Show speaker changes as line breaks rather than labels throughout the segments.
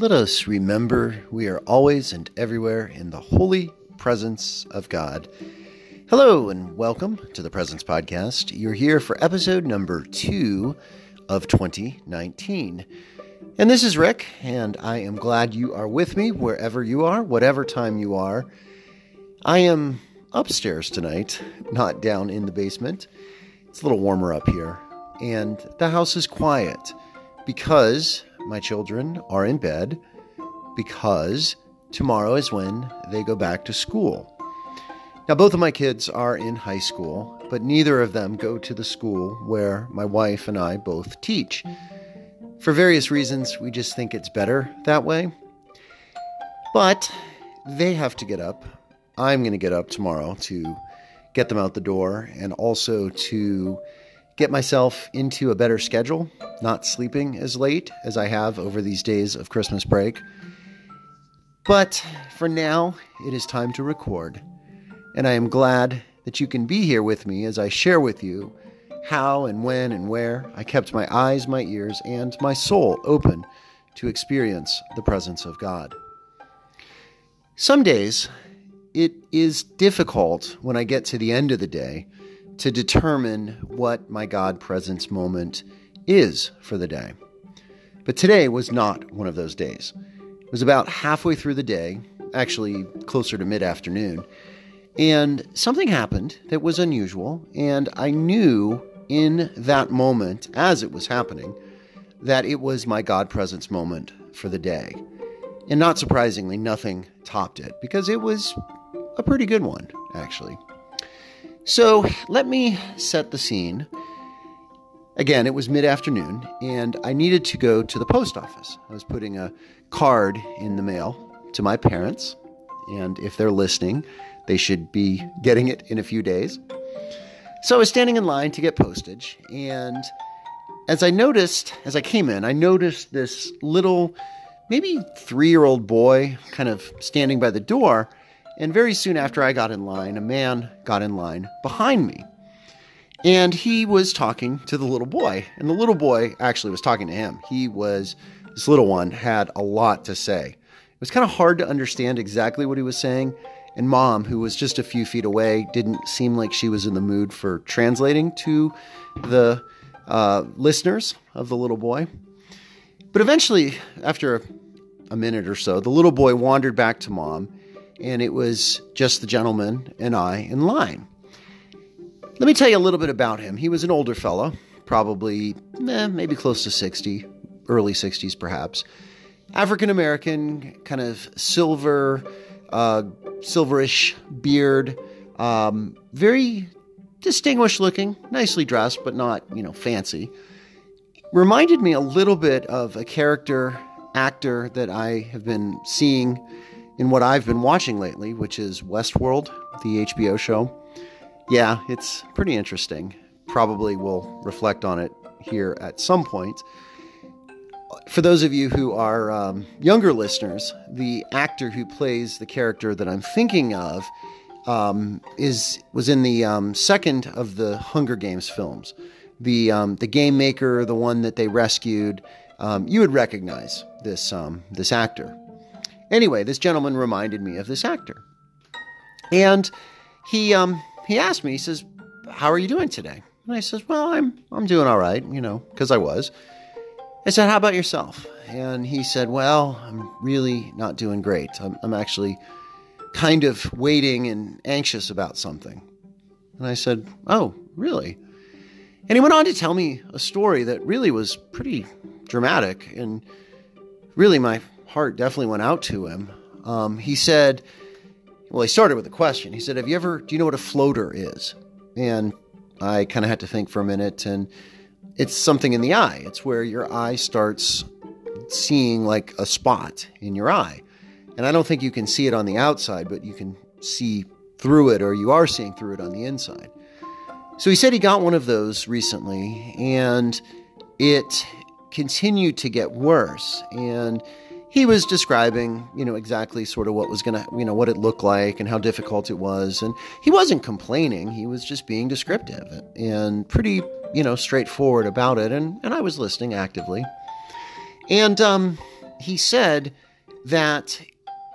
Let us remember we are always and everywhere in the holy presence of God. Hello and welcome to the Presence Podcast. You're here for episode number two of 2019. And this is Rick, and I am glad you are with me wherever you are, whatever time you are. I am upstairs tonight, not down in the basement. It's a little warmer up here, and the house is quiet because my children are in bed because tomorrow is when they go back to school. Now, both of my kids are in high school, but neither of them go to the school where my wife and I both teach. For various reasons, we just think it's better that way. But they have to get up. I'm going to get up tomorrow to get them out the door and also to get myself into a better schedule, not sleeping as late as I have over these days of Christmas break. But for now, it is time to record, and I am glad that you can be here with me as I share with you how and when and where I kept my eyes, my ears, and my soul open to experience the presence of God. Some days, it is difficult when I get to the end of the day to determine what my God presence moment is for the day. But today was not one of those days. It was about halfway through the day, actually closer to mid afternoon, and something happened that was unusual, and I knew in that moment, as it was happening, that it was my God presence moment for the day. And not surprisingly, nothing topped it because it was a pretty good one, actually. So let me set the scene. Again, it was mid afternoon, and I needed to go to the post office. I was putting a card in the mail to my parents, and if they're listening, they should be getting it in a few days. So I was standing in line to get postage, and as I noticed, as I came in, I noticed this little, maybe three year old boy kind of standing by the door and very soon after I got in line, a man got in line behind me. And he was talking to the little boy. And the little boy actually was talking to him. He was, this little one had a lot to say. It was kind of hard to understand exactly what he was saying. And mom, who was just a few feet away, didn't seem like she was in the mood for translating to the uh, listeners of the little boy. But eventually, after a minute or so, the little boy wandered back to mom and it was just the gentleman and I in line. Let me tell you a little bit about him. He was an older fellow, probably eh, maybe close to 60, early 60s perhaps. African American, kind of silver, uh, silverish beard, um, very distinguished looking, nicely dressed, but not, you know, fancy. Reminded me a little bit of a character actor that I have been seeing in what I've been watching lately, which is Westworld, the HBO show. Yeah, it's pretty interesting. Probably will reflect on it here at some point. For those of you who are um, younger listeners, the actor who plays the character that I'm thinking of um, is was in the um, second of the Hunger Games films. The um, the game maker, the one that they rescued. Um, you would recognize this um, this actor. Anyway, this gentleman reminded me of this actor. And he um he asked me, he says, How are you doing today? And I says, Well, I'm I'm doing all right, you know, because I was. I said, How about yourself? And he said, Well, I'm really not doing great. I'm, I'm actually kind of waiting and anxious about something. And I said, Oh, really? And he went on to tell me a story that really was pretty dramatic and really my heart definitely went out to him. Um, he said, well, he started with a question. He said, Have you ever, do you know what a floater is? And I kind of had to think for a minute, and it's something in the eye. It's where your eye starts seeing like a spot in your eye. And I don't think you can see it on the outside, but you can see through it, or you are seeing through it on the inside. So he said he got one of those recently, and it continued to get worse. And he was describing, you know, exactly sort of what was going to, you know, what it looked like and how difficult it was. And he wasn't complaining. He was just being descriptive and pretty, you know, straightforward about it. And, and I was listening actively. And um, he said that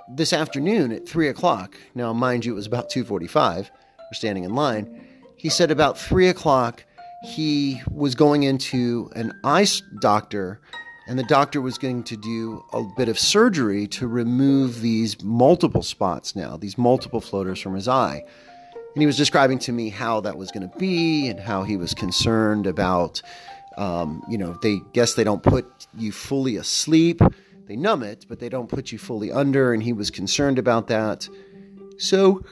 this afternoon at three o'clock. Now, mind you, it was about two forty-five. We're standing in line. He said about three o'clock he was going into an eye doctor, and the doctor was going to do a bit of surgery to remove these multiple spots now, these multiple floaters from his eye. And he was describing to me how that was going to be and how he was concerned about, um, you know, they guess they don't put you fully asleep. They numb it, but they don't put you fully under. And he was concerned about that. So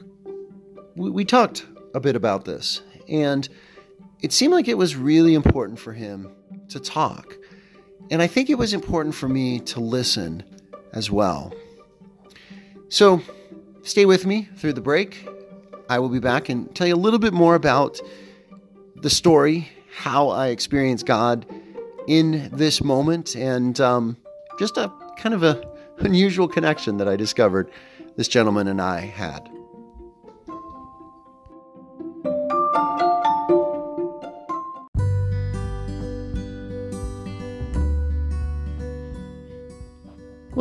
we, we talked a bit about this. And it seemed like it was really important for him to talk. And I think it was important for me to listen as well. So stay with me through the break. I will be back and tell you a little bit more about the story, how I experienced God in this moment, and um, just a kind of a unusual connection that I discovered this gentleman and I had.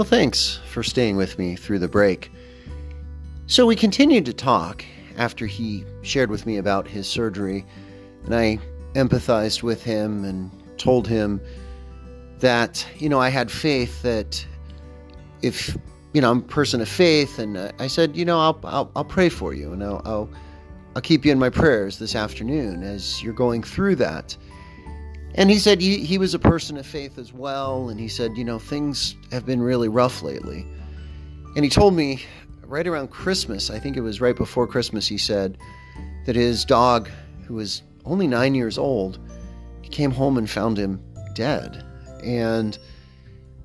Well, thanks for staying with me through the break. So, we continued to talk after he shared with me about his surgery, and I empathized with him and told him that, you know, I had faith that if, you know, I'm a person of faith, and I said, you know, I'll, I'll, I'll pray for you, and I'll, I'll, I'll keep you in my prayers this afternoon as you're going through that. And he said he, he was a person of faith as well. And he said, you know, things have been really rough lately. And he told me right around Christmas, I think it was right before Christmas, he said that his dog, who was only nine years old, came home and found him dead. And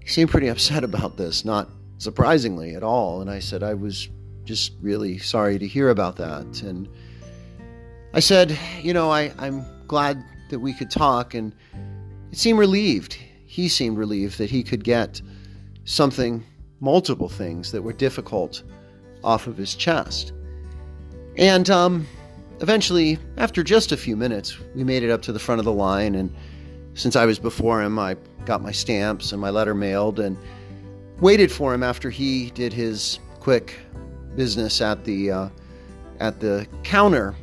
he seemed pretty upset about this, not surprisingly at all. And I said, I was just really sorry to hear about that. And I said, you know, I, I'm glad that we could talk, and it seemed relieved. He seemed relieved that he could get something, multiple things that were difficult off of his chest. And um, eventually, after just a few minutes, we made it up to the front of the line. And since I was before him, I got my stamps and my letter mailed and waited for him after he did his quick business at the uh, at the counter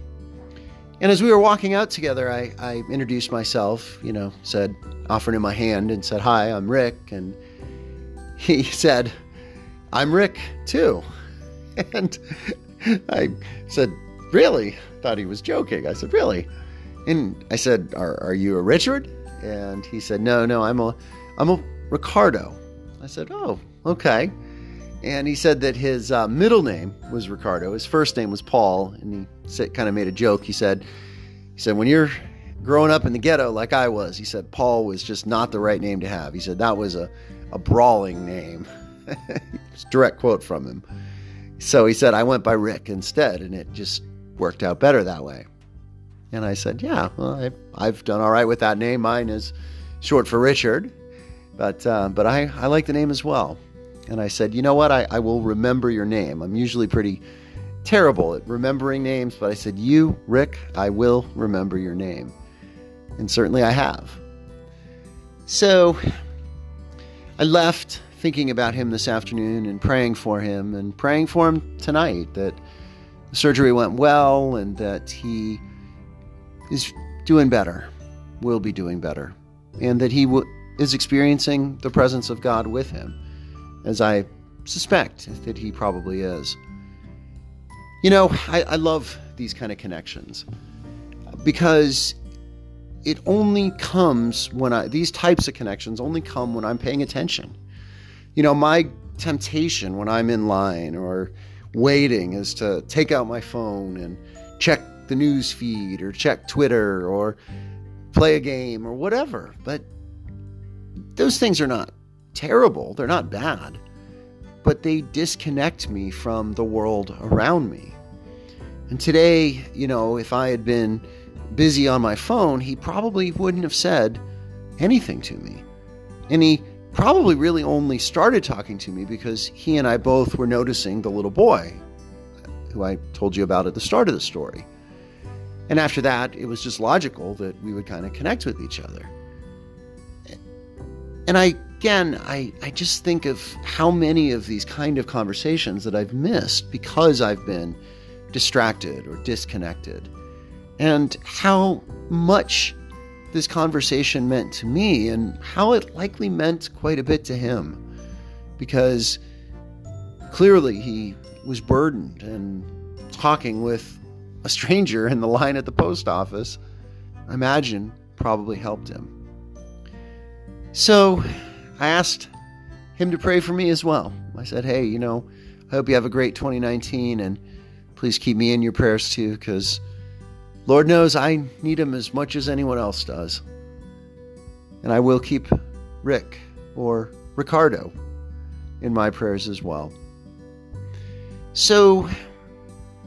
and as we were walking out together, I, I introduced myself, you know, said, offered him my hand and said, Hi, I'm Rick. And he said, I'm Rick too. And I said, Really? Thought he was joking. I said, Really? And I said, Are, are you a Richard? And he said, No, no, I'm a I'm a Ricardo. I said, Oh, okay. And he said that his uh, middle name was Ricardo. His first name was Paul, and he said, kind of made a joke. He said, he said when you're growing up in the ghetto like I was, he said Paul was just not the right name to have. He said that was a, a brawling name. it's direct quote from him. So he said I went by Rick instead, and it just worked out better that way. And I said, yeah, well, I've, I've done all right with that name. Mine is short for Richard, but uh, but I, I like the name as well. And I said, You know what? I, I will remember your name. I'm usually pretty terrible at remembering names, but I said, You, Rick, I will remember your name. And certainly I have. So I left thinking about him this afternoon and praying for him and praying for him tonight that the surgery went well and that he is doing better, will be doing better, and that he w- is experiencing the presence of God with him as I suspect that he probably is. You know, I, I love these kind of connections because it only comes when I, these types of connections only come when I'm paying attention. You know, my temptation when I'm in line or waiting is to take out my phone and check the news feed or check Twitter or play a game or whatever. But those things are not terrible, they're not bad, but they disconnect me from the world around me. And today, you know, if I had been busy on my phone, he probably wouldn't have said anything to me. And he probably really only started talking to me because he and I both were noticing the little boy who I told you about at the start of the story. And after that, it was just logical that we would kind of connect with each other. And I again, I, I just think of how many of these kind of conversations that I've missed because I've been distracted or disconnected, and how much this conversation meant to me, and how it likely meant quite a bit to him. Because clearly he was burdened and talking with a stranger in the line at the post office, I imagine probably helped him. So I asked him to pray for me as well. I said, Hey, you know, I hope you have a great 2019 and please keep me in your prayers too, because Lord knows I need him as much as anyone else does. And I will keep Rick or Ricardo in my prayers as well. So,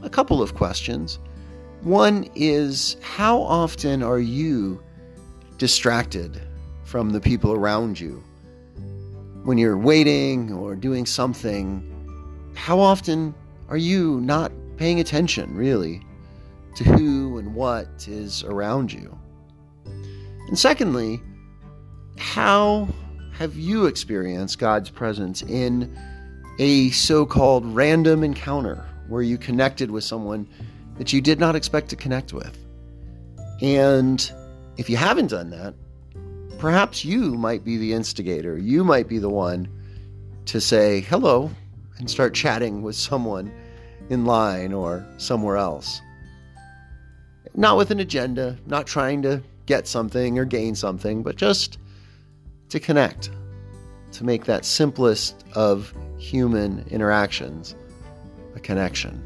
a couple of questions. One is How often are you distracted from the people around you? When you're waiting or doing something, how often are you not paying attention, really, to who and what is around you? And secondly, how have you experienced God's presence in a so called random encounter where you connected with someone that you did not expect to connect with. And if you haven't done that, perhaps you might be the instigator. You might be the one to say hello and start chatting with someone in line or somewhere else. Not with an agenda, not trying to get something or gain something, but just to connect, to make that simplest of human interactions a connection.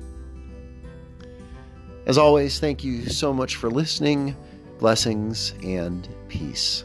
As always, thank you so much for listening. Blessings and peace.